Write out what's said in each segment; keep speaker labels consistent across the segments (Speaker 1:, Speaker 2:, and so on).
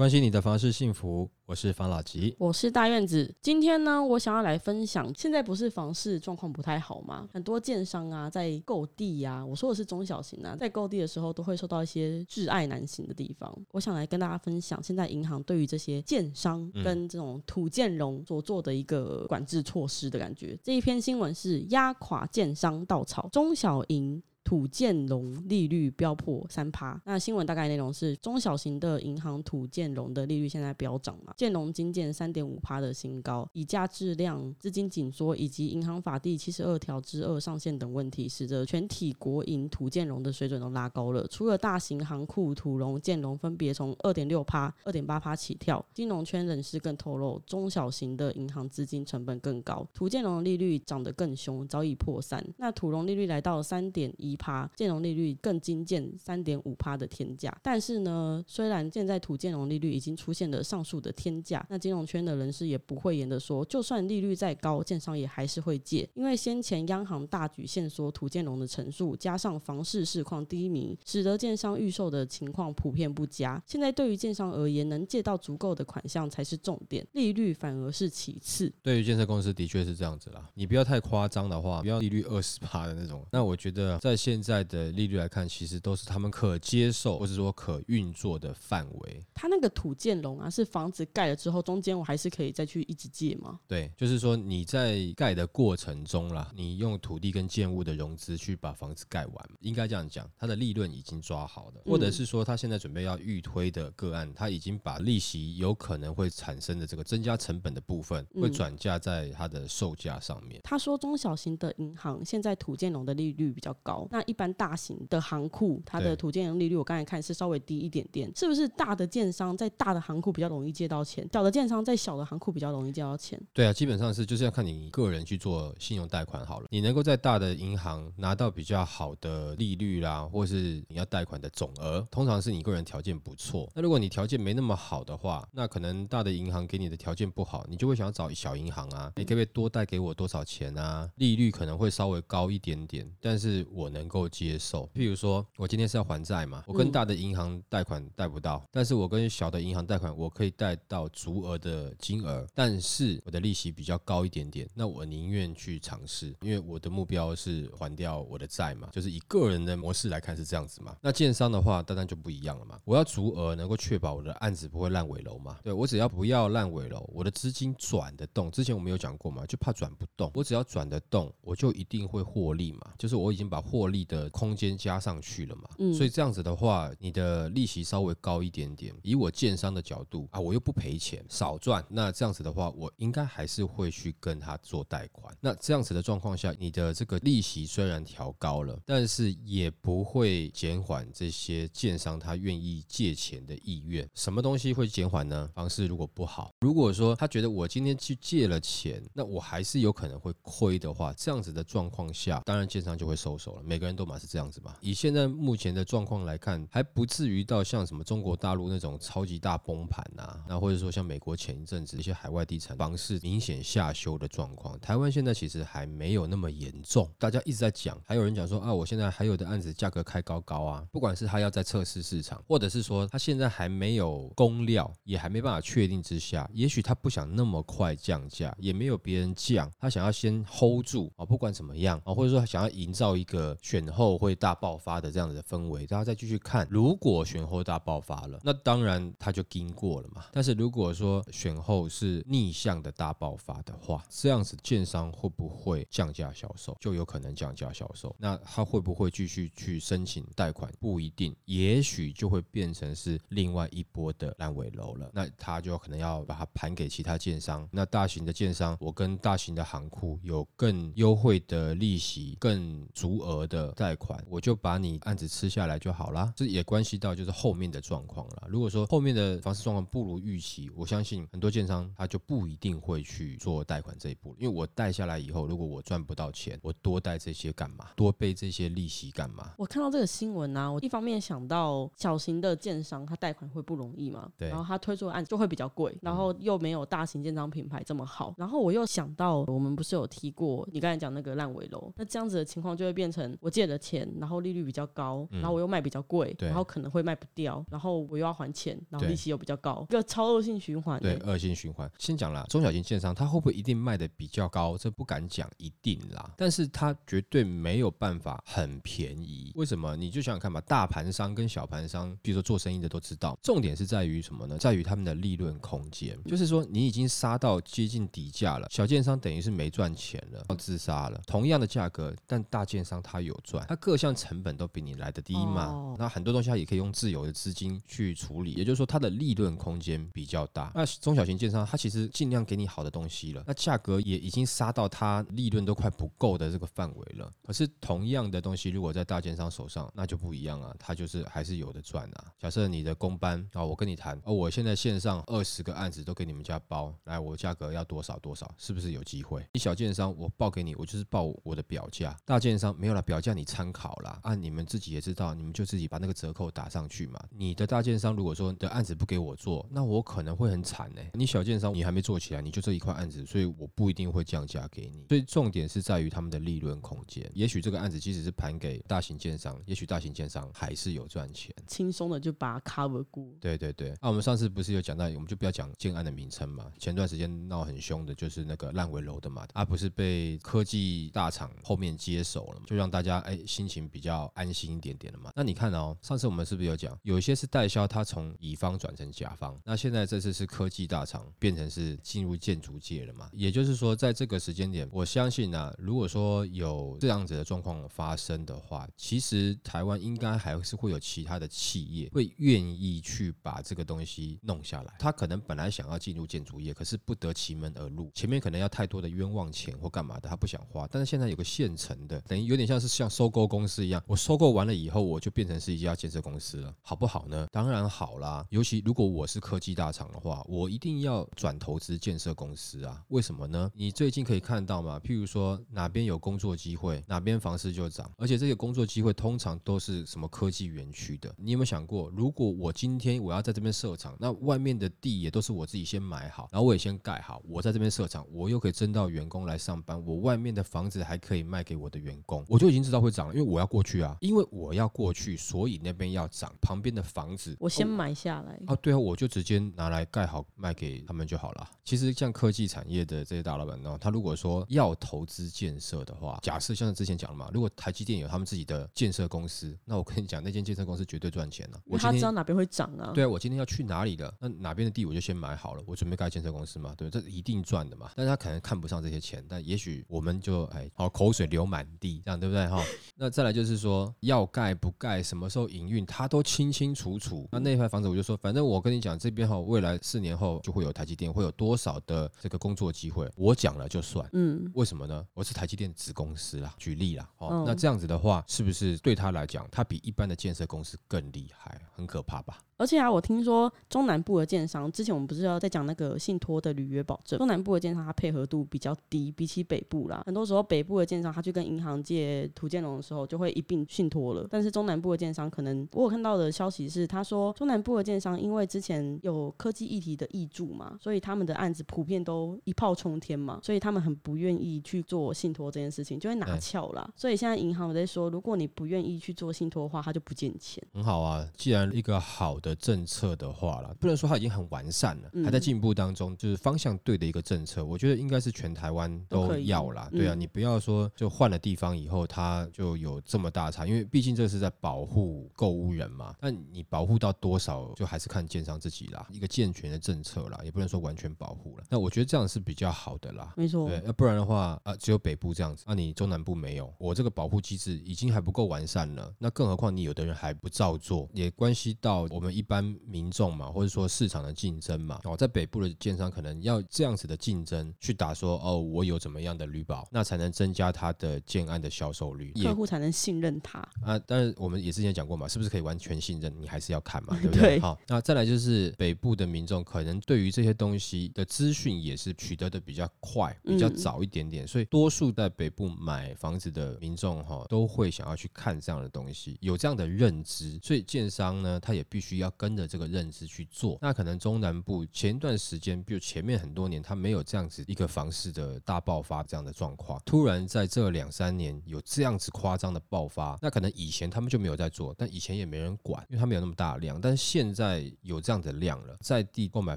Speaker 1: 关心你的房事幸福，我是房老吉。
Speaker 2: 我是大院子。今天呢，我想要来分享，现在不是房市状况不太好吗？很多建商啊，在购地呀，我说的是中小型啊，在购地的时候都会受到一些挚爱难行的地方。我想来跟大家分享，现在银行对于这些建商跟这种土建融所做的一个管制措施的感觉。这一篇新闻是压垮建商稻草，中小银。土建融利率飙破三趴，那新闻大概内容是中小型的银行土建融的利率现在飙涨嘛？建融金建三点五趴的新高，以价质量、资金紧缩以及银行法第七十二条之二上限等问题，使得全体国营土建融的水准都拉高了。除了大型行库土融、建融分别从二点六趴、二点八趴起跳，金融圈人士更透露，中小型的银行资金成本更高，土建融的利率涨得更凶，早已破三。那土融利率来到三点一。趴建融利率更精建三点五趴的天价，但是呢，虽然现在土建融利率已经出现了上述的天价，那金融圈的人士也不会言的说，就算利率再高，建商也还是会借，因为先前央行大举限缩土建融的层数，加上房市市况低迷，使得建商预售的情况普遍不佳。现在对于建商而言，能借到足够的款项才是重点，利率反而是其次。
Speaker 1: 对于建设公司的确是这样子啦，你不要太夸张的话，不要利率二十趴的那种。那我觉得在现现在的利率来看，其实都是他们可接受或者说可运作的范围。
Speaker 2: 他那个土建融啊，是房子盖了之后，中间我还是可以再去一直借吗？
Speaker 1: 对，就是说你在盖的过程中啦，你用土地跟建物的融资去把房子盖完，应该这样讲，它的利润已经抓好了，或者是说他现在准备要预推的个案，他已经把利息有可能会产生的这个增加成本的部分，会转嫁在它的售价上面。
Speaker 2: 他说中小型的银行现在土建融的利率比较高，那一般大型的行库，它的土建融利率我刚才看是稍微低一点点，是不是大的建商在大的行库比较容易借到钱，小的建商在小的行库比较容易借到钱？
Speaker 1: 对啊，基本上是就是要看你个人去做信用贷款好了，你能够在大的银行拿到比较好的利率啦，或是你要贷款的总额，通常是你个人条件不错。那如果你条件没那么好的话，那可能大的银行给你的条件不好，你就会想要找小银行啊，你可不可以多贷给我多少钱啊？利率可能会稍微高一点点，但是我能够接。接受，譬如说，我今天是要还债嘛，我跟大的银行贷款贷不到，但是我跟小的银行贷款，我可以贷到足额的金额，但是我的利息比较高一点点，那我宁愿去尝试，因为我的目标是还掉我的债嘛，就是以个人的模式来看是这样子嘛。那建商的话，当然就不一样了嘛，我要足额能够确保我的案子不会烂尾楼嘛，对我只要不要烂尾楼，我的资金转得动，之前我们有讲过嘛，就怕转不动，我只要转得动，我就一定会获利嘛，就是我已经把获利的。空间加上去了嘛，所以这样子的话，你的利息稍微高一点点。以我建商的角度啊，我又不赔钱，少赚。那这样子的话，我应该还是会去跟他做贷款。那这样子的状况下，你的这个利息虽然调高了，但是也不会减缓这些建商他愿意借钱的意愿。什么东西会减缓呢？房市如果不好，如果说他觉得我今天去借了钱，那我还是有可能会亏的话，这样子的状况下，当然建商就会收手了。每个人都马是。这样子吧，以现在目前的状况来看，还不至于到像什么中国大陆那种超级大崩盘呐，那或者说像美国前一阵子一些海外地产房市明显下修的状况，台湾现在其实还没有那么严重。大家一直在讲，还有人讲说啊，我现在还有的案子价格开高高啊，不管是他要在测试市场，或者是说他现在还没有供料，也还没办法确定之下，也许他不想那么快降价，也没有别人降，他想要先 hold 住啊，不管怎么样啊，或者说想要营造一个选后。会大爆发的这样子的氛围，大家再继续看。如果选后大爆发了，那当然它就经过了嘛。但是如果说选后是逆向的大爆发的话，这样子建商会不会降价销售？就有可能降价销售。那他会不会继续去申请贷款？不一定，也许就会变成是另外一波的烂尾楼了。那他就可能要把它盘给其他建商。那大型的建商，我跟大型的行库有更优惠的利息、更足额的。的贷款，我就把你案子吃下来就好啦。这也关系到就是后面的状况了。如果说后面的房市状况不如预期，我相信很多建商他就不一定会去做贷款这一步，因为我贷下来以后，如果我赚不到钱，我多贷这些干嘛？多背这些利息干嘛？
Speaker 2: 我看到这个新闻啊，我一方面想到小型的建商，他贷款会不容易嘛，
Speaker 1: 对
Speaker 2: 然后他推出的案子就会比较贵，然后又没有大型建商品牌这么好，然后我又想到我们不是有提过你刚才讲那个烂尾楼，那这样子的情况就会变成我借的钱，然后利率比较高，然后我又卖比较贵，然后可能会卖不掉，然后我又要还钱，然后利息又比较高，一个超恶性循环、
Speaker 1: 对，
Speaker 2: 欸。
Speaker 1: 恶性循环。先讲啦，中小型建商他会不会一定卖的比较高？这不敢讲，一定啦。但是他绝对没有办法很便宜。为什么？你就想想看吧，大盘商跟小盘商，比如说做生意的都知道，重点是在于什么呢？在于他们的利润空间。就是说，你已经杀到接近底价了，小建商等于是没赚钱了，要自杀了。同样的价格，但大建商他有赚，它各项成本都比你来的低嘛。
Speaker 2: 哦
Speaker 1: 那很多东西它也可以用自由的资金去处理，也就是说它的利润空间比较大。那中小型建商它其实尽量给你好的东西了，那价格也已经杀到它利润都快不够的这个范围了。可是同样的东西如果在大建商手上，那就不一样啊，它就是还是有的赚啊。假设你的公班啊，我跟你谈，哦，我现在线上二十个案子都给你们家包，来我价格要多少多少，是不是有机会？你小建商我报给你，我就是报我的表价，大建商没有了表价你参考啦，按、你们自己也知道，你们就自己把那个折扣打上去嘛。你的大建商如果说你的案子不给我做，那我可能会很惨呢、你小建商你还没做起来，你就这一块案子，所以我不一定会降价给你。所以重点是在于他们的利润空间。也许这个案子即使是盘给大型建商，也许大型建商还是有赚钱。
Speaker 2: 轻松的就把它 cover 过。
Speaker 1: 对对对，那、我们上次不是有讲到，我们就不要讲建案的名称嘛。前段时间闹很凶的就是那个烂尾楼的嘛，啊不是被科技大厂后面接手了嘛，就让大家家哎心情比较安心一点点了嘛。那你看哦，上次我们是不是有讲，有一些是代销，他从乙方转成甲方，那现在这次是科技大厂变成是进入建筑界了嘛？也就是说，在这个时间点，我相信啊，如果说有这样子的状况发生的话，其实台湾应该还是会有其他的企业会愿意去把这个东西弄下来。他可能本来想要进入建筑业，可是不得其门而入，前面可能要太多的冤枉钱或干嘛的，他不想花。但是现在有个现成的，等于有点像是像收购公司一样，我收购完了以后，我就变成是一家建设公司了，好不好呢？当然好啦。尤其如果我是科技大厂的话，我一定要转投资建设公司啊。为什么呢？你最近可以看到嘛，譬如说哪边有工作机会，哪边房市就涨，而且这些工作机会通常都是什么科技园区的。你有没有想过，如果我今天我要在这边设厂，那外面的地也都是我自己先买好，然后我也先盖好，我在这边设厂，我又可以征到员工来上班，我外面的房子还可以卖给我的员工，我就已经知道会涨了，因为我要过去啊，因为我要过去，所以那边要涨，旁边的房子
Speaker 2: 我先买下来。
Speaker 1: 哦，对啊，我就直接拿来盖好卖给他们就好了。其实像科技产业的这些大老板呢，他如果说要投资建设的话，假设像之前讲的嘛，如果台积电有他们自己的建设公司，那我跟你讲，那间建设公司绝对赚钱了、我
Speaker 2: 他知道哪边会涨啊。
Speaker 1: 对啊，我今天要去哪里的？那哪边的地我就先买好了，我准备盖建设公司嘛，对，这一定赚的嘛。但是他可能看不上这些钱，但也许我们就哎，好口水流满地，这样对不对哈？那再来就是说要盖不盖，什么时候营运，他都清清楚楚。那那块房子我就说，反正我跟你讲，这边哈，未来四年后就会有台积电，会有多少的这个工作机会，我讲了就算。
Speaker 2: 嗯，
Speaker 1: 为什么呢？我是台积电子公司啦，举例啦，哦，
Speaker 2: 嗯
Speaker 1: 那这样子的话，是不是对他来讲，他比一般的建设公司更厉害？很可怕吧？
Speaker 2: 而且啊，我听说中南部的建商，之前我们不是要在讲那个信托的履约保证，中南部的建商它配合度比较低，比起北部啦，很多时候北部的建商他去跟银行借土建融的时候，就会一并信托了。但是中南部的建商可能，我有看到的消息是，他说中南部的建商因为之前有科技议题的挹注嘛，所以他们的案子普遍都一炮冲天嘛，所以他们很不愿意去做信托这件事情，就会拿翘啦。所以现在银行我在说，如果你不愿意去做信托的话，他就不见钱。
Speaker 1: 很好啊，既然一个好的政策的话了，不能说它已经很完善了，
Speaker 2: 嗯
Speaker 1: 还在进步当中，就是方向对的一个政策，我觉得应该是全台湾都要啦。对啊，
Speaker 2: 嗯
Speaker 1: 你不要说就换了地方以后，它就有这么大差，因为毕竟这是在保护购物人嘛。那你保护到多少，就还是看建商自己啦，一个健全的政策啦，也不能说完全保护了。那我觉得这样是比较好的啦。
Speaker 2: 没错，
Speaker 1: 对，要不然的话啊，只有北部这样子，那、你中南部没有，我这个保护机制已经还不够完善了，那更何况你有的人还不照做，也关系到我们一一般民众嘛，或者说市场的竞争嘛，哦，在北部的建商可能要这样子的竞争去打说，哦，我有怎么样的绿保，那才能增加它的建案的销售率，
Speaker 2: 客户才能信任他。
Speaker 1: 啊，但是我们也之前讲过嘛，是不是可以完全信任？你还是要看嘛，对不对？
Speaker 2: 对
Speaker 1: 好，那再来就是北部的民众可能对于这些东西的资讯也是取得的比较快、比较
Speaker 2: 嗯
Speaker 1: 早一点点，所以多数在北部买房子的民众哈，都会想要去看这样的东西，有这样的认知，所以建商呢，他也必须要跟着这个认知去做。那可能中南部前一段时间，比如前面很多年，他没有这样子一个房市的大爆发这样的状况，突然在这两三年有这样子夸张的爆发，那可能以前他们就没有在做，但以前也没人管，因为他没有那么大的量，但是现在有这样的量了，在地购买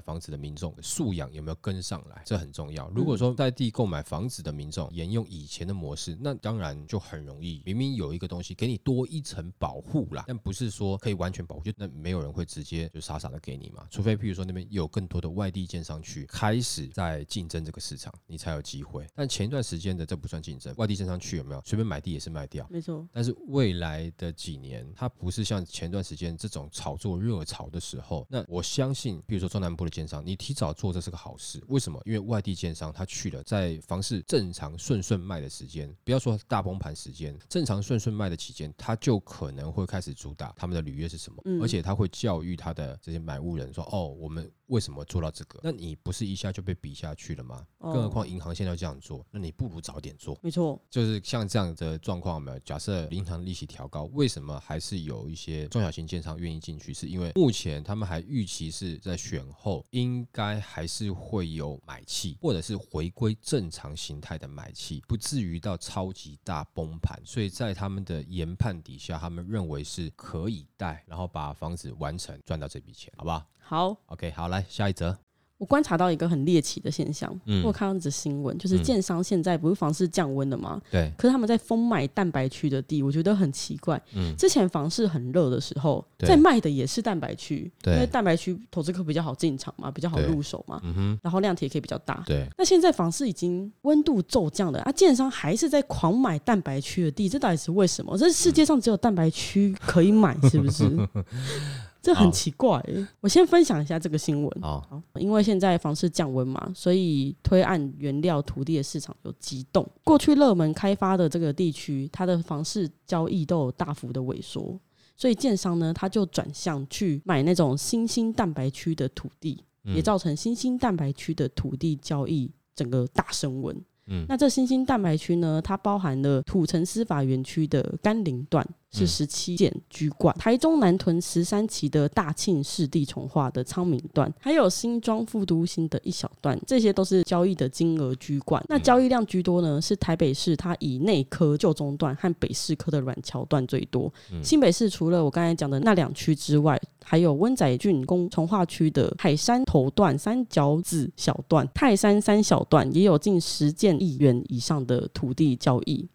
Speaker 1: 房子的民众素养有没有跟上来，这很重要。如果说在地购买房子的民众沿用以前的模式，那当然就很容易，明明有一个东西给你多一层保护啦，但不是说可以完全保护，就那没有人会直接就傻傻的给你嘛，除非譬如说那边有更多的外地建商去开始在竞争这个市场，你才有机会。但前一段时间的这不算竞争，外地建商去有没有随便买地也是卖掉。
Speaker 2: 没错，
Speaker 1: 但是未来的几年，它不是像前段时间这种炒作热潮的时候。那我相信，比如说中南部的建商，你提早做这是个好事。为什么？因为外地建商他去了，在房市正常顺顺卖的时间，不要说大崩盘时间，正常顺顺卖的期间，他就可能会开始主打他们的履约是什么，
Speaker 2: 嗯
Speaker 1: 而且他会教育他的这些买物人说：“哦，我们为什么做到这个？那你不是一下就被比下去了吗？
Speaker 2: 哦
Speaker 1: 更何况银行现在要这样做，那你不如早点做。”
Speaker 2: 没错，
Speaker 1: 就是像这样的状况，有没有？假设银行利息调高，为什么还是有一些中小型建商愿意进去？是因为目前他们还预期是在选后，应该还是会有买气，或者是回归正常形态的买气，不至于到超级大崩盘。所以在他们的研判底下，他们认为是可以贷，然后把房子完成，赚到这笔钱，好不好
Speaker 2: 好。
Speaker 1: ？OK，好，来下一则。
Speaker 2: 我观察到一个很猎奇的现象，
Speaker 1: 嗯
Speaker 2: 我看到一则新闻，就是
Speaker 1: 嗯
Speaker 2: 建商现在不是房市降温了吗？
Speaker 1: 对，
Speaker 2: 可是他们在封买蛋白区的地，我觉得很奇怪。
Speaker 1: 嗯，
Speaker 2: 之前房市很热的时候，在卖的也是蛋白区，因为蛋白区投资客比较好进场嘛，比较好入手嘛，
Speaker 1: 嗯哼，
Speaker 2: 然后量体也可以比较大。
Speaker 1: 对，
Speaker 2: 那现在房市已经温度骤降了，啊，建商还是在狂买蛋白区的地，这到底是为什么？这世界上只有蛋白区可以买，是不是？这很奇怪欸、我先分享一下这个新闻。
Speaker 1: 好，
Speaker 2: 因为现在房市降温嘛，所以推案原料土地的市场有激动。过去热门开发的这个地区，它的房市交易都有大幅的萎缩，所以建商呢，他就转向去买那种新兴蛋白区的土地，也
Speaker 1: 嗯
Speaker 2: 造成新兴蛋白区的土地交易整个大升温。
Speaker 1: 嗯。
Speaker 2: 那这新兴蛋白区呢，它包含了土城司法园区的甘霖段是
Speaker 1: 嗯
Speaker 2: 十七件居冠，台中南屯十三期的大庆市地重化的昌明段，还有新庄副都新的一小段，这些都是交易的金额居冠。那交易量居多呢，是台北市它以内科旧中段和北市科的软桥段最多。
Speaker 1: 嗯
Speaker 2: 新北市除了我刚才讲的那两区之外，还有温仔郡公从化区的海山头段、三角子小段、泰山三小段，也有近十件亿元以上的土地交易。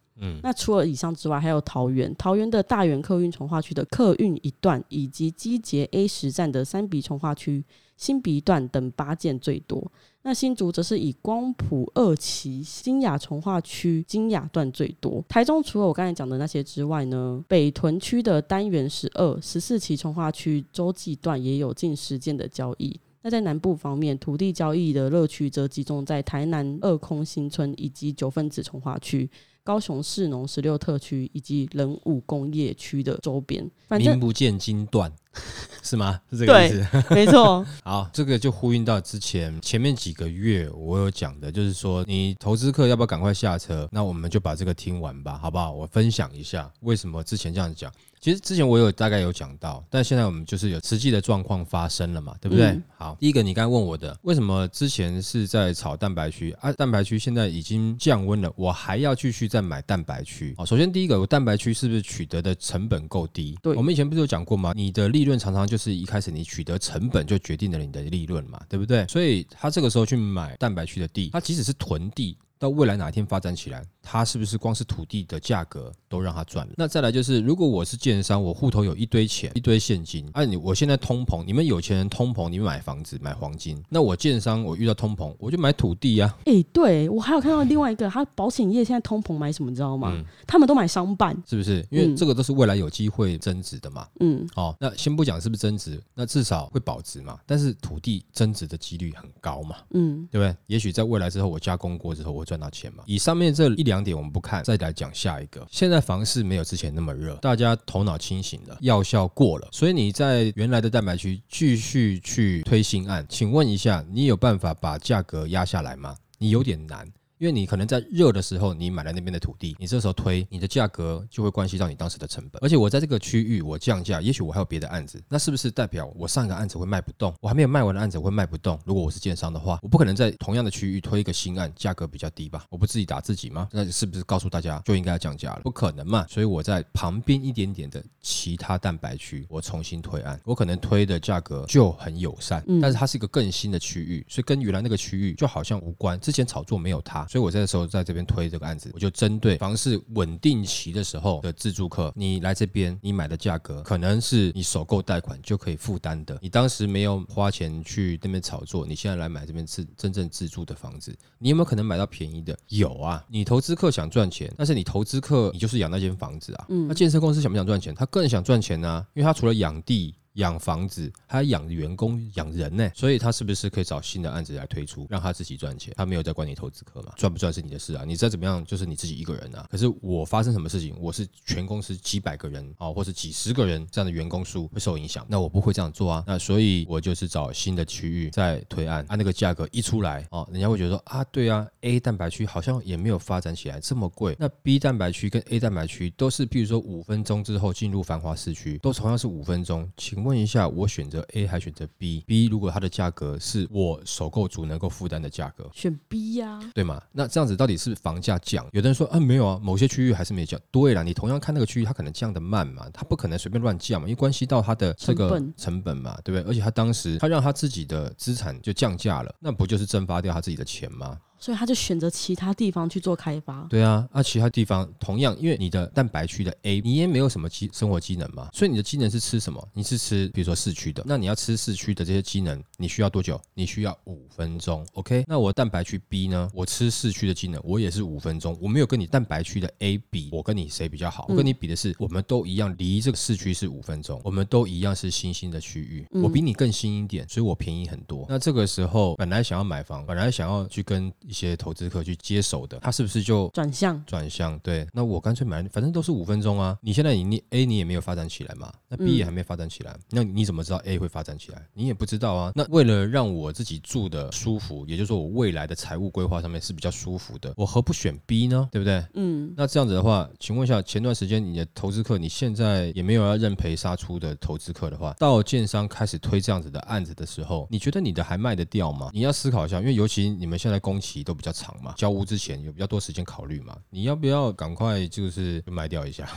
Speaker 2: 那除了以上之外，还有桃园，桃园的大园客运从化区的客运一段，以及基捷 A 十站的三鼻从化区新鼻段等八件最多。那新竹则是以光谱二期新雅从化区金雅段最多。台中除了我刚才讲的那些之外呢，北屯区的单元十二、十四期从化区洲际段也有近十件的交易。那在南部方面，土地交易的乐趣则集中在台南二空新村以及九分子从化区。高雄市农十六特区以及仁武工业区的周边，反正
Speaker 1: 名不见经传，是吗？是这个意思。
Speaker 2: 没错，
Speaker 1: 好，这个就呼应到之前前面几个月我有讲的，就是说你投资客要不要赶快下车？那我们就把这个听完吧，好不好？我分享一下为什么之前这样讲。其实之前我有大概有讲到，但现在我们就是有实际的状况发生了嘛，对不对？
Speaker 2: 嗯
Speaker 1: 好，第一个你刚才问我的，为什么之前是在炒蛋白区啊？蛋白区现在已经降温了，我还要继续再买蛋白区？哦，首先第一个，我蛋白区是不是取得的成本够低？
Speaker 2: 对
Speaker 1: 我们以前不是有讲过吗？你的利润常常就是一开始你取得成本就决定了你的利润嘛，对不对？所以他这个时候去买蛋白区的地，他即使是囤地。到未来哪一天发展起来，它是不是光是土地的价格都让它赚了？那再来就是，如果我是建商，我户头有一堆钱、一堆现金，按你我现在通膨，你们有钱人通膨，你们买房子、买黄金，那我建商我遇到通膨，我就买土地呀。
Speaker 2: 哎，对我还有看到另外一个，他保险业现在通膨买什么，你知道吗？他们都买商办，
Speaker 1: 是不是？因为这个都是未来有机会增值的嘛。嗯，哦，那先不讲是不是增值，那至少会保值嘛。但是土地增值的几率很高嘛。嗯，对不对？也许在未来之后，我加工过之后，我会赚到钱吗。以上面这一两点我们不看，再来讲下一个。现在房市没有之前那么热，大家头脑清醒了，药效过了，所以你在原来的蛋白区继续去推新案，请问一下，你有办法把价格压下来吗？你有点难。因为你可能在热的时候，你买了那边的土地，你这时候推，你的价格就会关系到你当时的成本。而且我在这个区域我降价，也许我还有别的案子，那是不是代表我上一个案子会卖不动？我还没有卖完的案子会卖不动？如果我是建商的话，我不可能在同样的区域推一个新案，价格比较低吧？我不自己打自己吗？那是不是告诉大家就应该要降价了？不可能嘛！所以我在旁边一点点的其他蛋白区，我重新推案，我可能推的价格就很友善，但是它是一个更新的区域，所以跟原来那个区域就好像无关。之前炒作没有它，所以我在的时候在。这边推这个案子，我就针对房市稳定期的时候的自住客，你来这边，你买的价格可能是你首购贷款就可以负担的。你当时没有花钱去那边炒作，你现在来买这边自真正自住的房子，你有没有可能买到便宜的？有啊，你投资客想赚钱，但是你投资客你就是养那间房子啊。嗯，那建设公司想不想赚钱？他更想赚钱呢，因为他除了养地。养房子，还要养员工、养人呢，所以他是不是可以找新的案子来推出，让他自己赚钱？他没有在管你投资客嘛？赚不赚是你的事啊，你再怎么样就是你自己一个人啊。可是我发生什么事情，我是全公司几百个人啊，或是几十个人这样的员工数会受影响，那我不会这样做啊。那所以我就是找新的区域再推案，按那个价格一出来哦，人家会觉得说啊，对啊，A 蛋白区好像也没有发展起来这么贵。那 B 蛋白区跟 A 蛋白区都是，比如说五分钟之后进入繁华市区，都同样是五分钟，请问一下，我选。择 A 还选择 B？B 如果它的价格是我首购族能够负担的价格，
Speaker 2: 选 B 呀，
Speaker 1: 对吗？那这样子到底是房价降？有的人说啊，没有啊，某些区域还是没降。对了，你同样看那个区域，它可能降的慢嘛，它不可能随便乱降嘛，因为关系到它的这个成本嘛，对不对？而且他当时他让他自己的资产就降价了，那不就是蒸发掉他自己的钱吗？
Speaker 2: 所以他就选择其他地方去做开发。
Speaker 1: 对啊，那其他地方同样，因为你的蛋白区的 A，你也没有什么机生活机能嘛，所以你的机能是吃什么？你是吃比如说市区的，那你要吃市区的这些机能，你需要多久？你需要五分钟。OK，那我蛋白区 B 呢？我吃市区的机能，我也是五分钟。我没有跟你蛋白区的 A 比，我跟你谁比较好？我跟你比的是，我们都一样，离这个市区是五分钟，我们都一样是新兴的区域，我比你更新一点，所以我便宜很多。那这个时候本来想要买房，本来想要去跟一些投资客去接手的，他是不是就
Speaker 2: 转向？
Speaker 1: 转向对，那我干脆买，反正都是五分钟啊。你现在你你 A 你也没有发展起来嘛，那 B 也还没发展起来，那你怎么知道 A 会发展起来？你也不知道啊。那为了让我自己住的舒服，也就是说我未来的财务规划上面是比较舒服的，我何不选 B 呢？对不对？嗯。那这样子的话，请问一下，前段时间你的投资客，你现在也没有要认赔杀出的投资客的话，到建商开始推这样子的案子的时候，你觉得你的还卖得掉吗？你要思考一下，因为尤其你们现在工期都比较长嘛。交屋之前有比较多时间考虑嘛？你要不要赶快就是卖掉一下？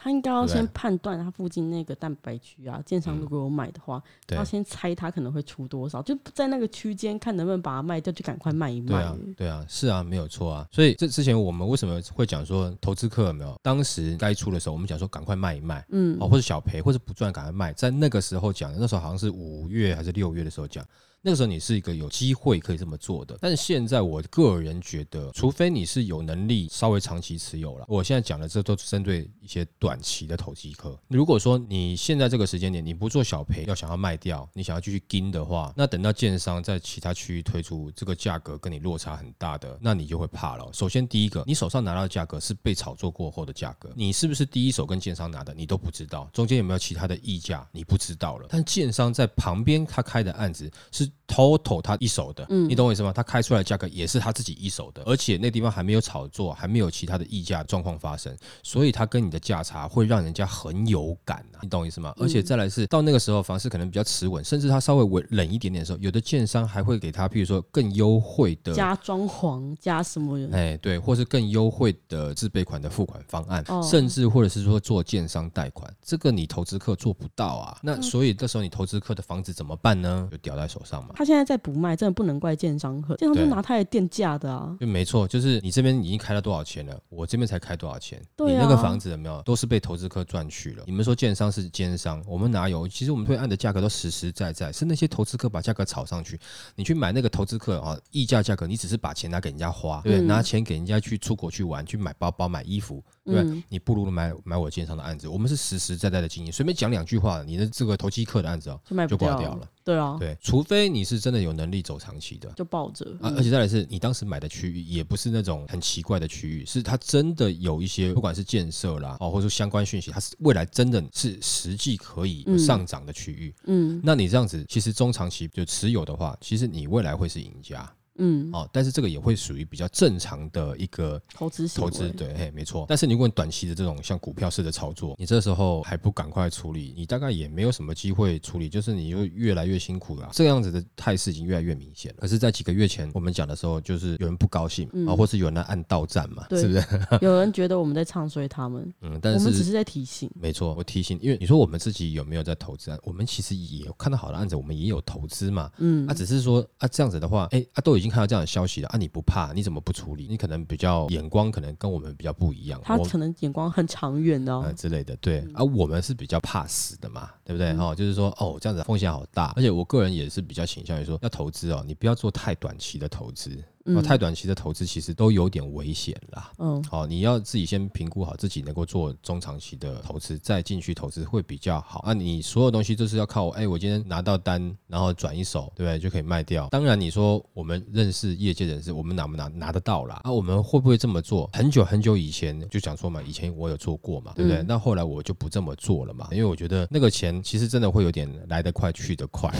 Speaker 2: 他应该要先判断他附近那个蛋白区啊，建商如果有买的话，要先猜他可能会出多少，就在那个区间看能不能把它卖掉，就赶快卖一卖。
Speaker 1: 对啊，对啊，是啊，没有错啊。所以这之前我们为什么会讲说投资客有没有？当时该出的时候，我们讲说赶快卖一卖，嗯，哦，或者小赔或者不赚赶快卖，在那个时候讲，那时候好像是五月还是六月的时候讲。那个时候你是一个有机会可以这么做的，但是现在我个人觉得，除非你是有能力稍微长期持有了，我现在讲的这都针对一些短期的投机客。如果说你现在这个时间点你不做小赔，要想要卖掉，你想要继续盯的话，那等到建商在其他区域推出这个价格跟你落差很大的，那你就会怕了。首先第一个，你手上拿到的价格是被炒作过后的价格，你是不是第一手跟建商拿的，你都不知道，中间有没有其他的溢价，你不知道了。但建商在旁边他开的案子是。Total 他一手的，嗯，你懂我意思吗？他开出来价格也是他自己一手的，而且那地方还没有炒作，还没有其他的溢价状况发生，所以他跟你的价差会让人家很有感啊，你懂我意思吗？而且再来是到那个时候房市可能比较持稳，甚至他稍微稳冷一点点的时候，有的建商还会给他，譬如说更优惠的
Speaker 2: 加装潢加什么，
Speaker 1: 哎，对，或是更优惠的自备款的付款方案，甚至或者是说做建商贷款，这个你投资客做不到啊，那所以这时候你投资客的房子怎么办呢？就掉在手上嘛。
Speaker 2: 他现在在不卖，真的不能怪建商客，建商就拿他来垫价的啊。
Speaker 1: 就没错，就是你这边已经开了多少钱了，我这边才开多少钱。
Speaker 2: 对
Speaker 1: 你那个
Speaker 2: 啊
Speaker 1: 房子有没有都是被投资客赚去了？你们说建商是奸商，我们哪有？其实我们推案的价格都实实在在，是那些投资客把价格炒上去。你去买那个投资客啊，溢价价格，你只是把钱拿给人家花，对不对？
Speaker 2: 嗯
Speaker 1: 拿钱给人家去出国去玩，去买包包、买衣服，对你不如买买我肩上的案子，我们是实实在在的经营，随便讲两句话，你的这个投机客的案子哦，
Speaker 2: 就
Speaker 1: 挂掉了。
Speaker 2: 对啊，
Speaker 1: 对，除非你是真的有能力走长期的。
Speaker 2: 就抱着。
Speaker 1: 啊，
Speaker 2: 嗯
Speaker 1: 而且再来是你当时买的区域也不是那种很奇怪的区域，是它真的有一些不管是建设啦，哦，或者说相关讯息，它是未来真的是实际可以上涨的区域。
Speaker 2: 嗯
Speaker 1: 那你这样子，其实中长期就持有的话，其实你未来会是赢家
Speaker 2: 嗯，
Speaker 1: 哦。但是这个也会属于比较正常的一个
Speaker 2: 投资
Speaker 1: 投资，对，嘿，没错。但是如果你短期的这种像股票式的操作，你这时候还不赶快处理，你大概也没有什么机会处理，就是你就越来越辛苦了。这样子的态势已经越来越明显了。可是，在几个月前我们讲的时候，就是有人不高兴
Speaker 2: 嗯
Speaker 1: 啊，或是有人来按到站嘛，是不是？
Speaker 2: 有人觉得我们在唱衰他们，
Speaker 1: 嗯，但是。
Speaker 2: 我们只是在提醒。
Speaker 1: 没错，我提醒，因为你说我们自己有没有在投资啊？我们其实也有看到好的案子，我们也有投资嘛。
Speaker 2: 嗯
Speaker 1: 啊，只是说啊，这样子的话，哎、啊，都已经看到这样的消息了啊，你不怕，你怎么不处理？你可能比较眼光可能跟我们比较不一样，我
Speaker 2: 他可能眼光很长远的。
Speaker 1: 之类的，对，而、我们是比较怕死的嘛，对不对？
Speaker 2: 嗯
Speaker 1: 哦，就是说，哦，这样子风险好大，而且我个人也是比较倾向于说，要投资哦，你不要做太短期的投资，哦，
Speaker 2: 嗯
Speaker 1: 太短期的投资其实都有点危险啦。
Speaker 2: 嗯
Speaker 1: 好、你要自己先评估好自己能够做中长期的投资，再进去投资会比较好。啊，你所有东西都是要靠，哎，我今天拿到单，然后转一手，对不对？就可以卖掉。当然，你说我们认识业界人士，我们拿不拿拿得到啦？啊，我们会不会这么做？很久很久以前就讲说嘛，以前我有做过嘛，对不对？
Speaker 2: 嗯
Speaker 1: 那后来我就不这么做了嘛，因为我觉得那个钱其实真的会有点来得快去得快。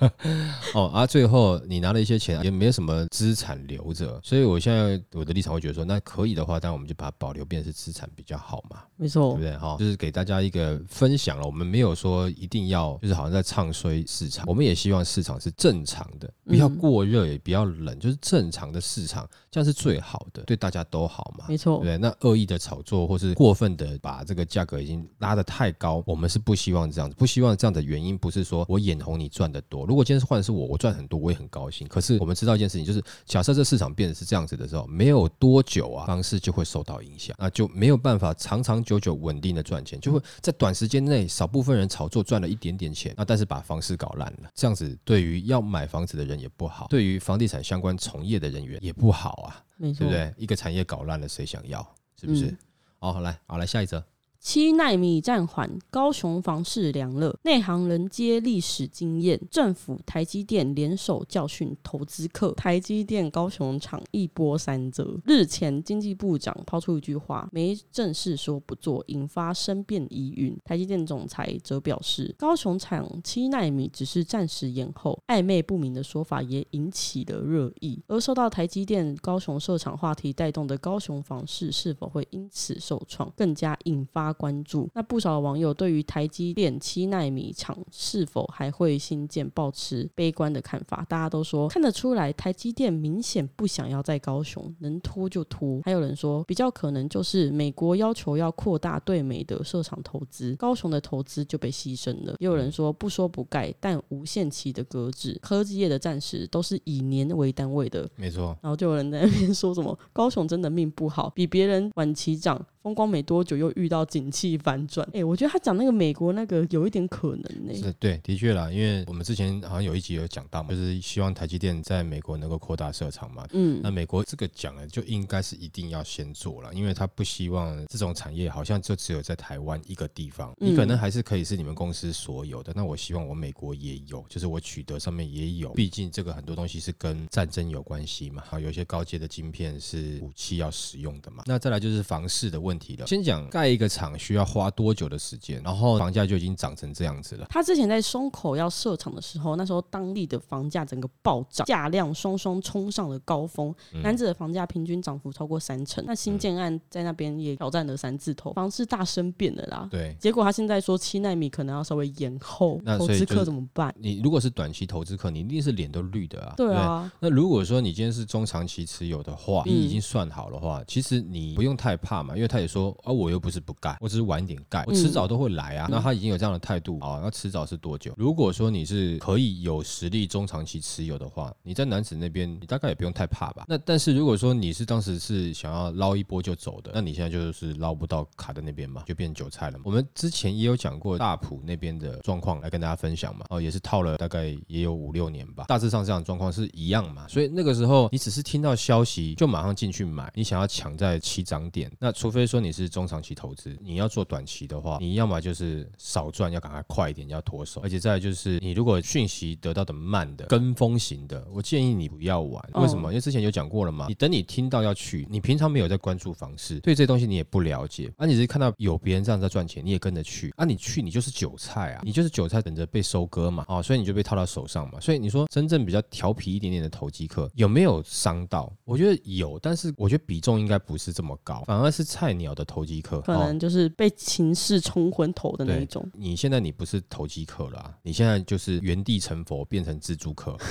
Speaker 1: 哦，啊，最后你拿了一些钱，也没有什么资产留着，所以我现在我的立场会觉得说，那可以的话，当然我们就把它保留变成是资产比较好嘛，
Speaker 2: 没错
Speaker 1: 对不，对？哈、就是给大家一个分享了，我们没有说一定要就是好像在唱衰市场，我们也希望市场是正常的，不要
Speaker 2: 嗯
Speaker 1: 过热也不要冷，就是正常的市场，这样是最好的，对大家都好嘛。
Speaker 2: 没错
Speaker 1: 对不，对？那恶意的炒作或是过分的把这个价格已经拉得太高，我们是不希望这样子，不希望这样的原因不是说我眼红你赚得多。如果今天是换的是我，我赚很多，我也很高兴。可是我们知道一件事情，就是假设这市场变得是这样子的时候，没有多久啊，房市就会受到影响，那就没有办法长长久久稳定的赚钱，就会在短时间内少部分人炒作赚了一点点钱，那但是把房市搞烂了，这样子对于要买房子的人也不好，对于房地产相关从业的人员也不好啊。对不对？一个产业搞烂了，谁想要？是不是？
Speaker 2: 嗯
Speaker 1: 好，来，好来下一则。
Speaker 2: 七纳米暂缓，高雄房市凉了，内行人接历史经验，政府、台积电联手教训投资客。台积电高雄厂一波三折。日前，经济部长抛出一句话，没正式说不做，引发生变疑云。台积电总裁则表示，高雄厂七纳米只是暂时延后，暧昧不明的说法也引起了热议。而受到台积电高雄设厂话题带动的高雄房市是否会因此受创，更加引发关注。那不少网友对于台积电七纳米厂是否还会新建抱持悲观的看法。大家都说看得出来，台积电明显不想要在高雄，能拖就拖。还有人说，比较可能就是美国要求要扩大对美的设厂投资，高雄的投资就被牺牲了。也有人说不说不盖，但无限期的搁置。科技业的暂时都是以年为单位的，
Speaker 1: 没错，
Speaker 2: 然后就有人在那边说什么高雄真的命不好，比别人晚期涨，风光没多久又遇到景气反转。哎、我觉得他讲那个美国那个有一点可能呢、
Speaker 1: 是对，的确啦，因为我们之前好像有一集有讲到嘛，就是希望台积电在美国能够扩大设厂嘛。
Speaker 2: 嗯
Speaker 1: 那美国这个讲了，就应该是一定要先做了，因为他不希望这种产业好像就只有在台湾一个地方，你可能还是可以是你们公司所有的。那我希望我美国也有，就是我取得上面也有，毕竟这个很多东西是跟战争有关系嘛。好，有一些高阶的晶片是武器要使用的嘛。那再来就是房市的问题了。先讲盖一个厂需要花多久的时间，然后房价就已经涨成这样子了。
Speaker 2: 他之前在松口要设厂的时候，那时候当地的房价整个暴涨，价量双双冲上了高峰。
Speaker 1: 嗯
Speaker 2: 南子的房价平均涨幅超过三成，那新建案在那边也挑战了三字头，房市大生变了啦。
Speaker 1: 对，
Speaker 2: 结果他现在说七纳米可能要稍微延后，那投资客怎么办？
Speaker 1: 你如果是短期投资客，你一定是脸都绿的啊。
Speaker 2: 对啊，
Speaker 1: 那如果说你今天是中长期持有的话，
Speaker 2: 嗯
Speaker 1: 你已经算好的话，其实你不用太怕嘛，因为它也也说啊，我又不是不盖，我只是晚一点盖，我迟早都会来啊。那他已经有这样的态度啊，那迟早是多久？如果说你是可以有实力中长期持有的话，你在男子那边你大概也不用太怕吧。那但是如果说你是当时是想要捞一波就走的，那你现在就是捞不到卡的那边嘛，就变韭菜了嘛。我们之前也有讲过大埔那边的状况来跟大家分享嘛，哦，也是套了大概也有五六年吧，大致上这样的状况是一样嘛。所以那个时候你只是听到消息就马上进去买，你想要抢在起涨点，那除非说你是中长期投资，你要做短期的话，你要么就是少赚，要赶快快一点，要脱手，而且再就是你如果讯息得到的慢的跟风型的，我建议你不要玩。为什么？因为之前有讲过了嘛，你等你听到要去，你平常没有在关注房市，对这东西你也不了解，啊，你只是看到有别人这样在赚钱，你也跟着去，啊，你去你就是韭菜啊，你就是韭菜等着被收割嘛，哦，所以你就被套到手上嘛。所以你说真正比较调皮一点点的投机客有没有伤到？我觉得有，但是我觉得比重应该不是这么高，反而是菜鸟的投机客，
Speaker 2: 可能就是被情势冲昏头的那一种。
Speaker 1: 你现在你不是投机客了，你现在就是原地成佛，变成自助客。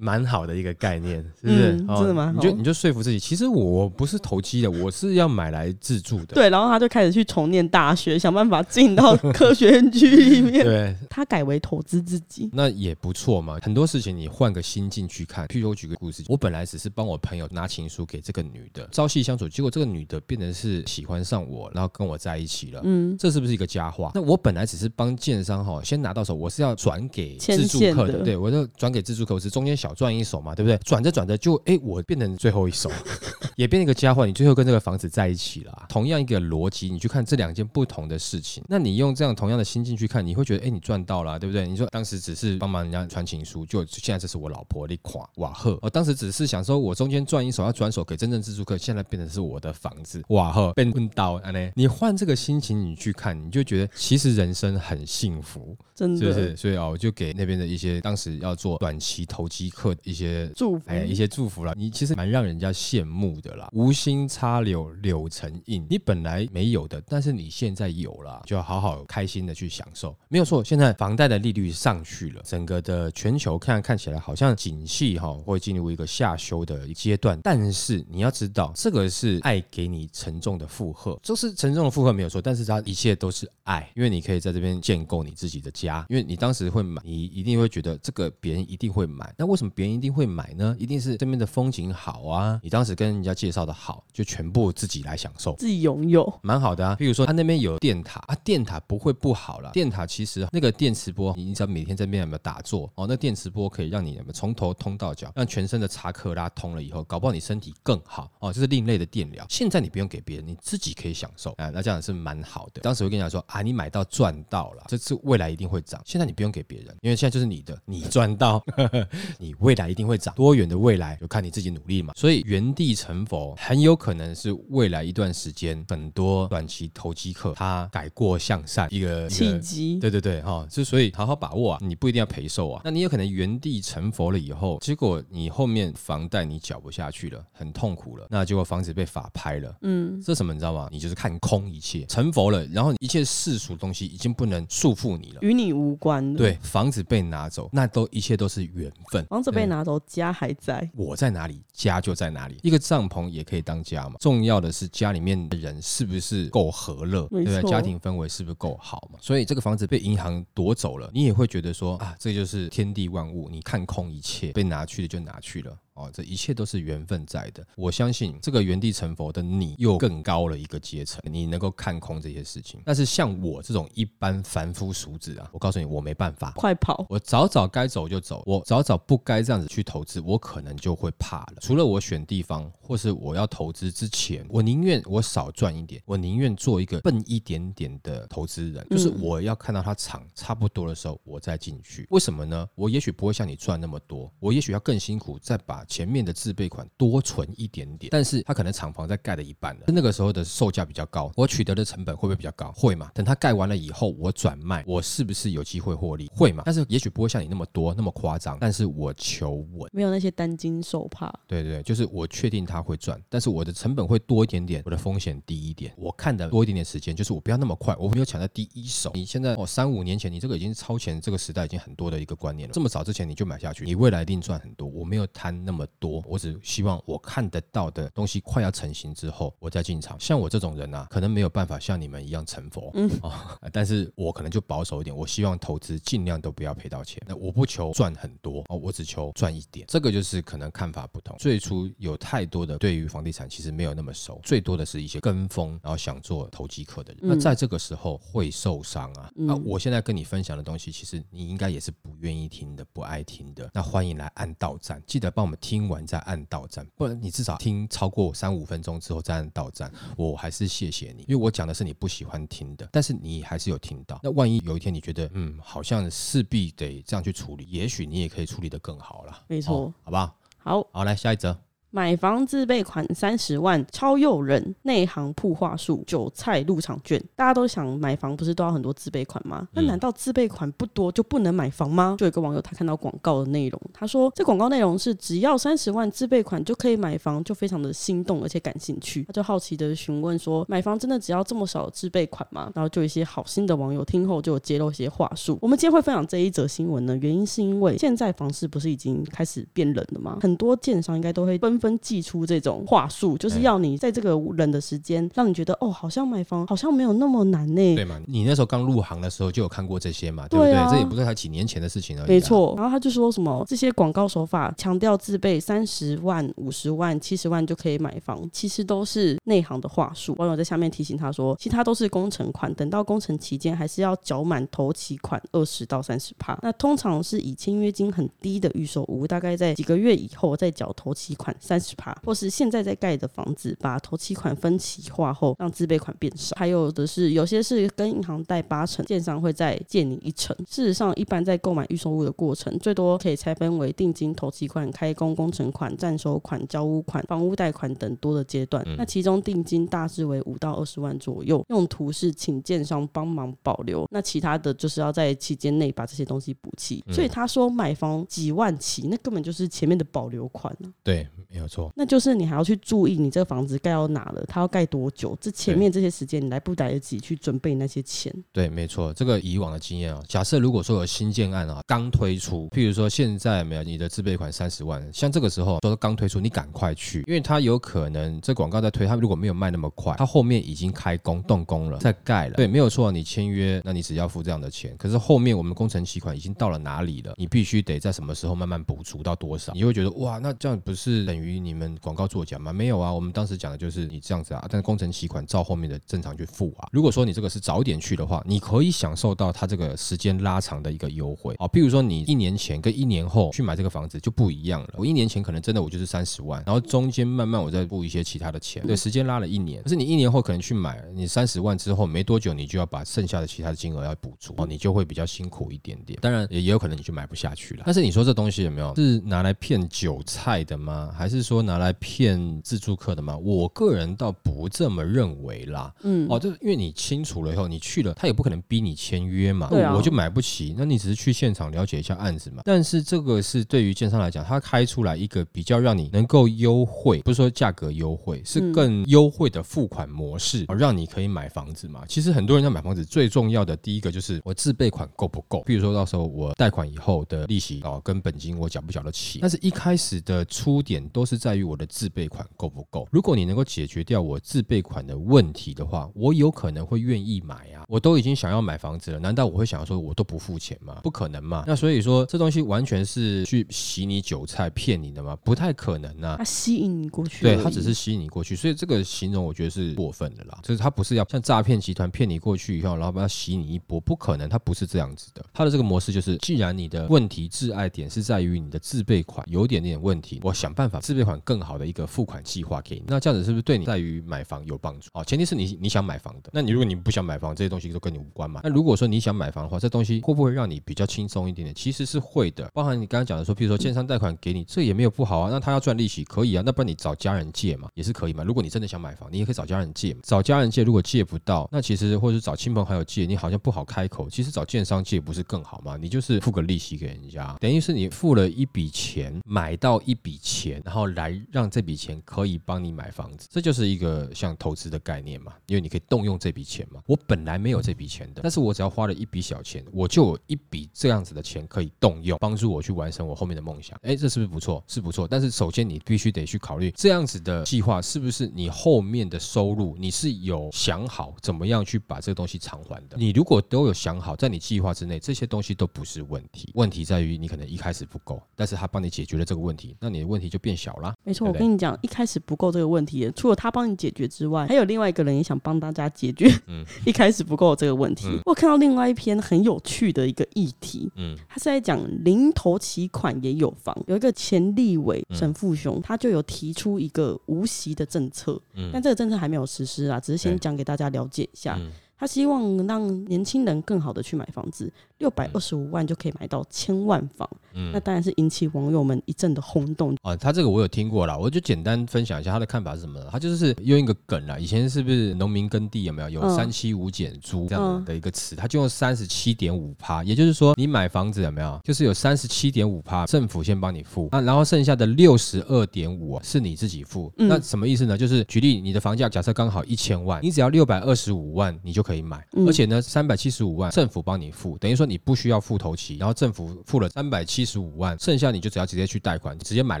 Speaker 1: 蛮好的一个概念，是不是？
Speaker 2: 真的吗？
Speaker 1: 你就你就说服自己，其实我不是投机的，我是要买来自住的。
Speaker 2: 对，然后他就开始去重念大学，想办法进到科学园区里面。
Speaker 1: 对，
Speaker 2: 他改为投资自己，
Speaker 1: 那也不错嘛。很多事情你换个心境去看。譬如我举个故事，我本来只是帮我朋友拿情书给这个女的，朝夕相处，结果这个女的变成是喜欢上我，然后跟我在一起了。嗯，这是不是一个佳话？那我本来只是帮建商哈先拿到手，我是要转给自助客的，对我就转给自助客，我是中间小。赚一手嘛，对不对？转着转着就哎，我变成最后一手，也变成一个佳话。你最后跟这个房子在一起了，同样一个逻辑，你去看这两件不同的事情，那你用这样同样的心境去看，你会觉得哎，你赚到了，对不对？你说当时只是帮忙人家传情书，就现在这是我老婆的垮瓦赫。我当时只是想说，我中间赚一手要转手给真正自助客，现在变成是我的房子瓦赫被问到啊呢？你换这个心情你去看，你就觉得其实人生很幸福，
Speaker 2: 真
Speaker 1: 的，是不是？所以啊，我就给那边的一些当时要做短期投机客。一些
Speaker 2: 祝福，哎，
Speaker 1: 一些祝福了。你其实蛮让人家羡慕的啦。无心插柳柳成荫，你本来没有的，但是你现在有了，就要好好开心的去享受。没有错，现在房贷的利率上去了，整个的全球看看起来好像景气哈会进入一个下修的阶段。但是你要知道，这个是爱给你沉重的负荷，就是沉重的负荷没有错，但是它一切都是爱，因为你可以在这边建构你自己的家。因为你当时会买，你一定会觉得这个别人一定会买。那为什么？别人一定会买呢，一定是这边的风景好啊！你当时跟人家介绍的好，就全部自己来享受，
Speaker 2: 自己拥有，
Speaker 1: 蛮好的啊。比如说他那边有电塔啊，电塔不会不好了。电塔其实那个电磁波，你只要每天在那边有没有打坐哦，那电磁波可以让你有没有从头通到脚，让全身的查克拉通了以后，搞不好你身体更好哦。这是另类的电疗。现在你不用给别人，你自己可以享受啊，那这样是蛮好的。当时我跟你讲说啊，你买到赚到了，这次未来一定会涨。现在你不用给别人，因为现在就是你的，你赚到，你未来一定会涨。多远的未来就看你自己努力嘛，所以原地成佛很有可能是未来一段时间很多短期投机客他改过向善一个
Speaker 2: 契机。
Speaker 1: 对对对，哈，就所以好好把握啊，你不一定要赔售啊，那你有可能原地成佛了以后，结果你后面房贷你缴不下去了，很痛苦了，那结果房子被法拍了，嗯，这什么你知道吗？你就是看空一切，成佛了，然后一切世俗东西已经不能束缚你了，
Speaker 2: 与你无关。
Speaker 1: 对，房子被拿走，那都一切都是缘分。
Speaker 2: 房子被拿走，家。还在，
Speaker 1: 我在哪里，家就在哪里。一个帐篷也可以当家嘛。重要的是家里面的人是不是够和乐，对不对？家庭氛围是不是够好嘛？所以这个房子被银行夺走了，你也会觉得说啊，这就是天地万物，你看空一切，被拿去的就拿去了。哦，这一切都是缘分在的。我相信这个原地成佛的你，又更高了一个阶层，你能够看空这些事情。但是像我这种一般凡夫俗子啊，我告诉你，我没办法。
Speaker 2: 快跑！
Speaker 1: 我早早该走就走，我早早不该这样子去投资，我可能就会怕了。除了我选地方，或是我要投资之前，我宁愿我少赚一点，我宁愿做一个笨一点点的投资人，就是我要看到它涨差不多的时候，我再进去。为什么呢？我也许不会像你赚那么多，我也许要更辛苦，再把。前面的自备款多存一点点，但是它可能厂房在盖的一半了，那个时候的售价比较高，我取得的成本会不会比较高？会嘛？等它盖完了以后，我转卖，我是不是有机会获利？会嘛？但是也许不会像你那么多那么夸张，但是我求稳，
Speaker 2: 没有那些担惊受怕。
Speaker 1: 对对，就是我确定它会赚，但是我的成本会多一点点，我的风险低一点，我看的多一点点时间，就是我不要那么快，我没有抢在第一手。你现在哦，三五年前你这个已经超前这个时代已经很多的一个观念了，这么早之前你就买下去，你未来一定赚很多。我没有贪那么。多，我只希望我看得到的东西快要成型之后，我再进场。像我这种人啊，可能没有办法像你们一样成佛，嗯哦，但是我可能就保守一点，我希望投资尽量都不要赔到钱。那我不求赚很多哦，我只求赚一点。这个就是可能看法不同。最初有太多的对于房地产其实没有那么熟，最多的是一些跟风，然后想做投机客的人。那在这个时候会受伤啊。那我现在跟你分享的东西，其实你应该也是不愿意听的，不爱听的。那欢迎来按到站，记得帮我们听完再按到站，不然你至少听超过三五分钟之后再按到站，我还是谢谢你，因为我讲的是你不喜欢听的，但是你还是有听到。那万一有一天你觉得嗯，好像势必得这样去处理，也许你也可以处理得更好了。
Speaker 2: 没错，
Speaker 1: 好不好？
Speaker 2: 好，
Speaker 1: 好，来下一则。
Speaker 2: 买房自备款三十万，超诱人，内行铺话术，韭菜入场券。大家都想买房，不是都要很多自备款吗？那难道自备款不多就不能买房吗？就有一个网友他看到广告的内容，他说这广告内容是只要三十万自备款就可以买房，就非常的心动而且感兴趣。他就好奇的询问说，买房真的只要这么少自备款吗？然后就一些好心的网友听后就有揭露一些话术。我们今天会分享这一则新闻呢，原因是因为现在房市不是已经开始变冷了吗？很多建商应该都会纷纷寄出这。种话术就是要你在这个冷的时间，让你觉得哦，好像买房好像没有那么难呢。
Speaker 1: 对嘛？你那时候刚入行的时候就有看过这些嘛？对不对？这也不是才几年前的事情而已。
Speaker 2: 没错。然后他就说什么这些广告手法强调自备三十万、五十万、七十万就可以买房，其实都是内行的话术。网友在下面提醒他说，其他都是工程款，等到工程期间还是要缴满头期款二十到三十趴。那通常是以签约金很低的预售屋，大概在几个月以后再缴头期款三十趴，或是。现在在盖的房子，把头期款分期化后，让自备款变少。还有的是，有些是跟银行贷八成，建商会再借你一成。事实上，一般在购买预售物的过程，最多可以拆分为定金、头期款、开工工程款、暂收款、交屋款、房屋贷款等多的阶段。那其中定金大致为五到二十万左右，用途是请建商帮忙保留。那其他的就是要在期间内把这些东西补齐。所以他说买房几万起，那根本就是前面的保留款呢。
Speaker 1: 对，没有错。
Speaker 2: 那就是你还要去注意，你这个房子盖到哪了？它要盖多久？这前面这些时间，你来不来得及去准备那些钱？
Speaker 1: 对，没错。这个以往的经验啊，假设如果说有新建案啊，刚推出，譬如说现在没有你的自备款三十万，像这个时候说刚推出，你赶快去，因为它有可能这广告在推，它如果没有卖那么快，它后面已经开工动工了，在盖了。对，没有错。你签约，那你只要付这样的钱。可是后面我们工程期款已经到了哪里了？你必须得在什么时候慢慢补足到多少？你会觉得哇，那这样不是等于于你们广告作假吗？没有啊，我们当时讲的就是你这样子啊，但是工程期款照后面的正常去付啊。如果说你这个是早点去的话，你可以享受到它这个时间拉长的一个优惠啊。比如说你一年前跟一年后去买这个房子就不一样了。我一年前可能真的我就是三十万，然后中间慢慢我再付一些其他的钱，对，时间拉了一年。可是你一年后可能去买，你三十万之后没多久你就要把剩下的其他的金额要补足哦，你就会比较辛苦一点点。当然也也有可能你就买不下去了。但是你说这东西有没有是拿来骗韭菜的吗？还是说拿来骗自助？客的吗？我个人倒不这么认为啦。嗯，哦，就是因为你清楚了以后，你去了，他也不可能逼你签约嘛。对啊，我就买不起，那你只是去现场了解一下案子嘛。但是这个是对于建商来讲，他开出来一个比较让你能够优惠，不是说价格优惠，是更优惠的付款模式，让你可以买房子嘛。其实很多人要买房子，最重要的第一个就是我自备款够不够。比如说到时候我贷款以后的利息哦跟本金我缴不缴得起？但是一开始的出点都是在于我的自备款够不够。够，如果你能够解决掉我自备款的问题的话，我有可能会愿意买啊。我都已经想要买房子了，难道我会想要说我都不付钱吗？不可能嘛。那所以说这东西完全是去洗你韭菜骗你的吗？不太可能啊。
Speaker 2: 它吸引你过去，
Speaker 1: 对，它只是吸引你过去，所以这个形容我觉得是过分的啦。就是它不是要像诈骗集团骗你过去以后，然后把它洗你一波，不可能，它不是这样子的。它的这个模式就是，既然你的问题挚爱点是在于你的自备款有点点问题，我想办法自备款更好的一个付款计划。给你，那这样子是不是对你在于买房有帮助？哦，前提是你你想买房的。那你如果你不想买房，这些东西都跟你无关嘛。那如果说你想买房的话，这东西会不会让你比较轻松一点点？其实是会的。包含你刚刚讲的说，譬如说建商贷款给你，这也没有不好啊。那他要赚利息可以啊，那不然你找家人借嘛，也是可以嘛。如果你真的想买房，你也可以找家人借嘛。找家人借，如果借不到，那其实或者是找亲朋好友借，你好像不好开口。其实找建商借不是更好吗？你就是付个利息给人家，等于是你付了一笔钱买到一笔钱，然后。后来让这笔钱可以帮你买房子，这就是一个像投资的概念嘛，因为你可以动用这笔钱嘛。我本来没有这笔钱的，但是我只要花了一笔小钱，我就有一笔这样子的钱可以动用，帮助我去完成我后面的梦想。哎，这是不是不错？是不错。但是首先你必须得去考虑这样子的计划是不是你后面的收入，你是有想好怎么样去把这个东西偿还的。你如果都有想好，在你计划之内，这些东西都不是问题。问题在于你可能一开始不够，但是他帮你解决了这个问题，那你的问题就变小了。
Speaker 2: 没错，
Speaker 1: 对对
Speaker 2: 我跟你讲，一开始不够这个问题，除了他帮你解决之外，还有另外一个人也想帮大家解决。
Speaker 1: 嗯
Speaker 2: 一开始不够这个问题。
Speaker 1: 嗯
Speaker 2: 我看到另外一篇很有趣的一个议题，
Speaker 1: 嗯
Speaker 2: 他是在讲零头起款也有房，有一个前立委
Speaker 1: 嗯
Speaker 2: 沈富雄，他就有提出一个无息的政策，
Speaker 1: 嗯
Speaker 2: 但这个政策还没有实施啊，只是先讲给大家了解一下。
Speaker 1: 嗯
Speaker 2: 他希望让年轻人更好的去买房子，六百二十五万就可以买到千万房，
Speaker 1: 嗯
Speaker 2: 那当然是引起网友们一阵的轰动。
Speaker 1: 啊，他这个我有听过啦，我就简单分享一下他的看法是什么呢？他就是用一个梗啦，以前是不是农民耕地有没有有
Speaker 2: 嗯
Speaker 1: 三七五减租这样
Speaker 2: 嗯
Speaker 1: 的一个词？他就用三十七点五趴，也就是说你买房子有没有，就是有三十七点五趴政府先帮你付那，然后剩下的六十二点五是你自己付。
Speaker 2: 嗯
Speaker 1: 那什么意思呢？就是举例你的房价假设刚好一千万，你只要六百二十五万你就可以买，
Speaker 2: 嗯
Speaker 1: 而且呢三百七十五万政府帮你付，等于说你不需要付头期，然后政府付了三百七十五万，剩下你就只要直接去贷款，直接买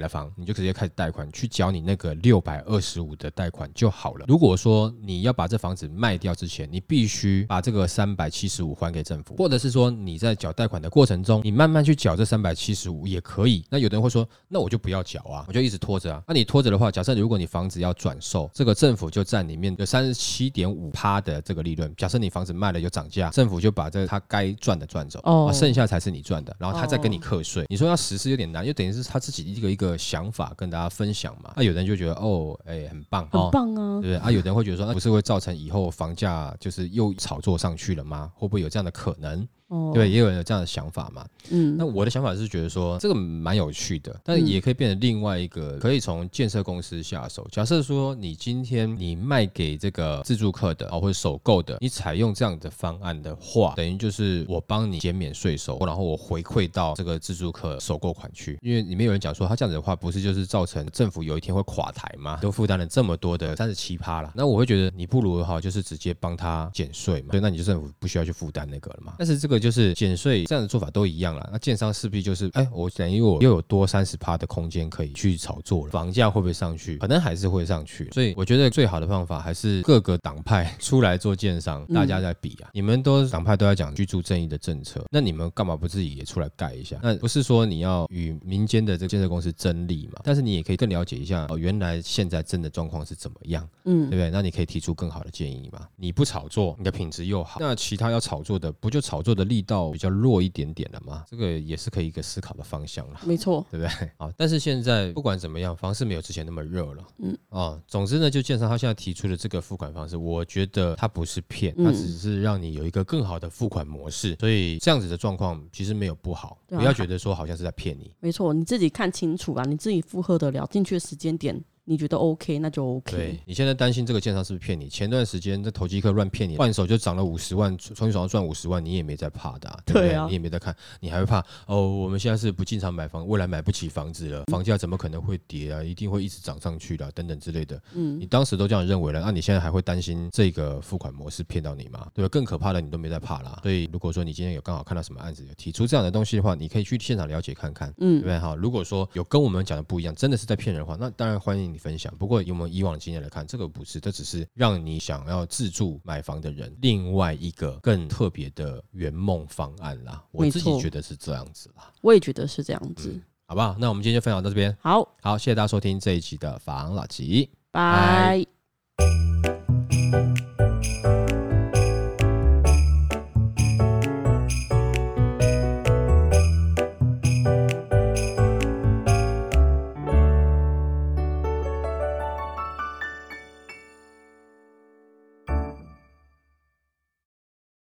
Speaker 1: 了房，你就直接开始贷款去缴你那个六百二十五的贷款就好了。如果说你要把这房子卖掉之前，你必须把这个三百七十五还给政府，或者是说你在缴贷款的过程中，你慢慢去缴这三百七十五也可以。那有的人会说，那我就不要缴啊，我就一直拖着啊。那你拖着的话，假设如果你房子要转售，这个政府就占里面有三十七点五趴的这个利润。假设你房子卖了有涨价，政府就把这他该赚的赚走，
Speaker 2: 哦
Speaker 1: 啊，剩下才是你赚的，然后他再跟你
Speaker 2: 哦
Speaker 1: 课税。你说要实施有点难，就等于是他自己一个一个想法跟大家分享嘛。那有人就觉得哦，哎、很棒，
Speaker 2: 很
Speaker 1: 哦。
Speaker 2: 棒啊！
Speaker 1: 对不对啊？有的人会觉得说，那不是会造成以后房价就是又炒作上去了吗？会不会有这样的可能？
Speaker 2: 哦，
Speaker 1: 对，也有人有这样的想法嘛。
Speaker 2: 嗯
Speaker 1: 那我的想法是觉得说这个蛮有趣的，但也可以变成另外一个，可以从建设公司下手。假设说你今天你卖给这个自助客的啊，或者首购的，你采用这样的方案的话，等于就是我帮你减免税收，然后我回馈到这个自助客首购款去。因为里面有人讲说，他这样子的话，不是就是造成政府有一天会垮台吗？都负担了这么多的三十七趴了，那我会觉得你不如的话，就是直接帮他减税嘛，对，那你就政府不需要去负担那个了嘛。但是这个就是减税这样的做法都一样了，那建商势必就是，哎，我等于我又有多三十趴的空间可以去炒作了，房价会不会上去？可能还是会上去，所以我觉得最好的方法还是各个党派出来做建商，大家在比啊，你们都党派都在讲居住正义的政策，那你们干嘛不自己也出来盖一下？那不是说你要与民间的这个建设公司争利嘛？但是你也可以更了解一下哦，原来现在真的状况是怎么样。嗯对
Speaker 2: 嗯
Speaker 1: 不对？那你可以提出更好的建议嘛？你不炒作，你的品质又好，那其他要炒作的，不就炒作的力道比较弱一点点了吗？这个也是可以一个思考的方向了。
Speaker 2: 没错，
Speaker 1: 对不对？啊，但是现在不管怎么样，房市没有之前那么热了。
Speaker 2: 嗯
Speaker 1: 嗯，啊，总之呢，就建商他现在提出的这个付款方式，我觉得他不是骗，
Speaker 2: 嗯
Speaker 1: 它只是让你有一个更好的付款模式。所以这样子的状况其实没有不好，
Speaker 2: 啊
Speaker 1: 不要觉得说好像是在骗你。
Speaker 2: 没错，你自己看清楚啊，你自己负荷得了进去的时间点，你觉得 OK，那就 OK。
Speaker 1: 对你现在担心这个建商是不是骗你？前段时间这投机客乱骗你，换手就涨了五十万，从你手上赚五十万，你也没在怕的、啊，对不对？
Speaker 2: 对啊
Speaker 1: 你也没在看，你还会怕哦？我们现在是不进场买房，未来买不起房子了，房价怎么可能会跌啊？一定会一直涨上去的啊、等等之类的。
Speaker 2: 嗯
Speaker 1: 你当时都这样认为了，那你现在还会担心这个付款模式骗到你吗？对吧？更可怕的你都没在怕啦。所以如果说你今天有刚好看到什么案子有提出这样的东西的话，你可以去现场了解看看。对
Speaker 2: 嗯
Speaker 1: 不对？哈，如果说有跟我们讲的不一样，真的是在骗人的话，那当然欢迎你分享。不过有没有以往的经验来看，这个不是，这只是让你想要自住买房的人另外一个更特别的圆梦方案啦。我自己觉得是这样子啦，
Speaker 2: 我也觉得是这样子。
Speaker 1: 好不好？那我们今天就分享到这边。
Speaker 2: 好，
Speaker 1: 好，谢谢大家收听这一集的房老吉。
Speaker 2: 拜。
Speaker 1: 拜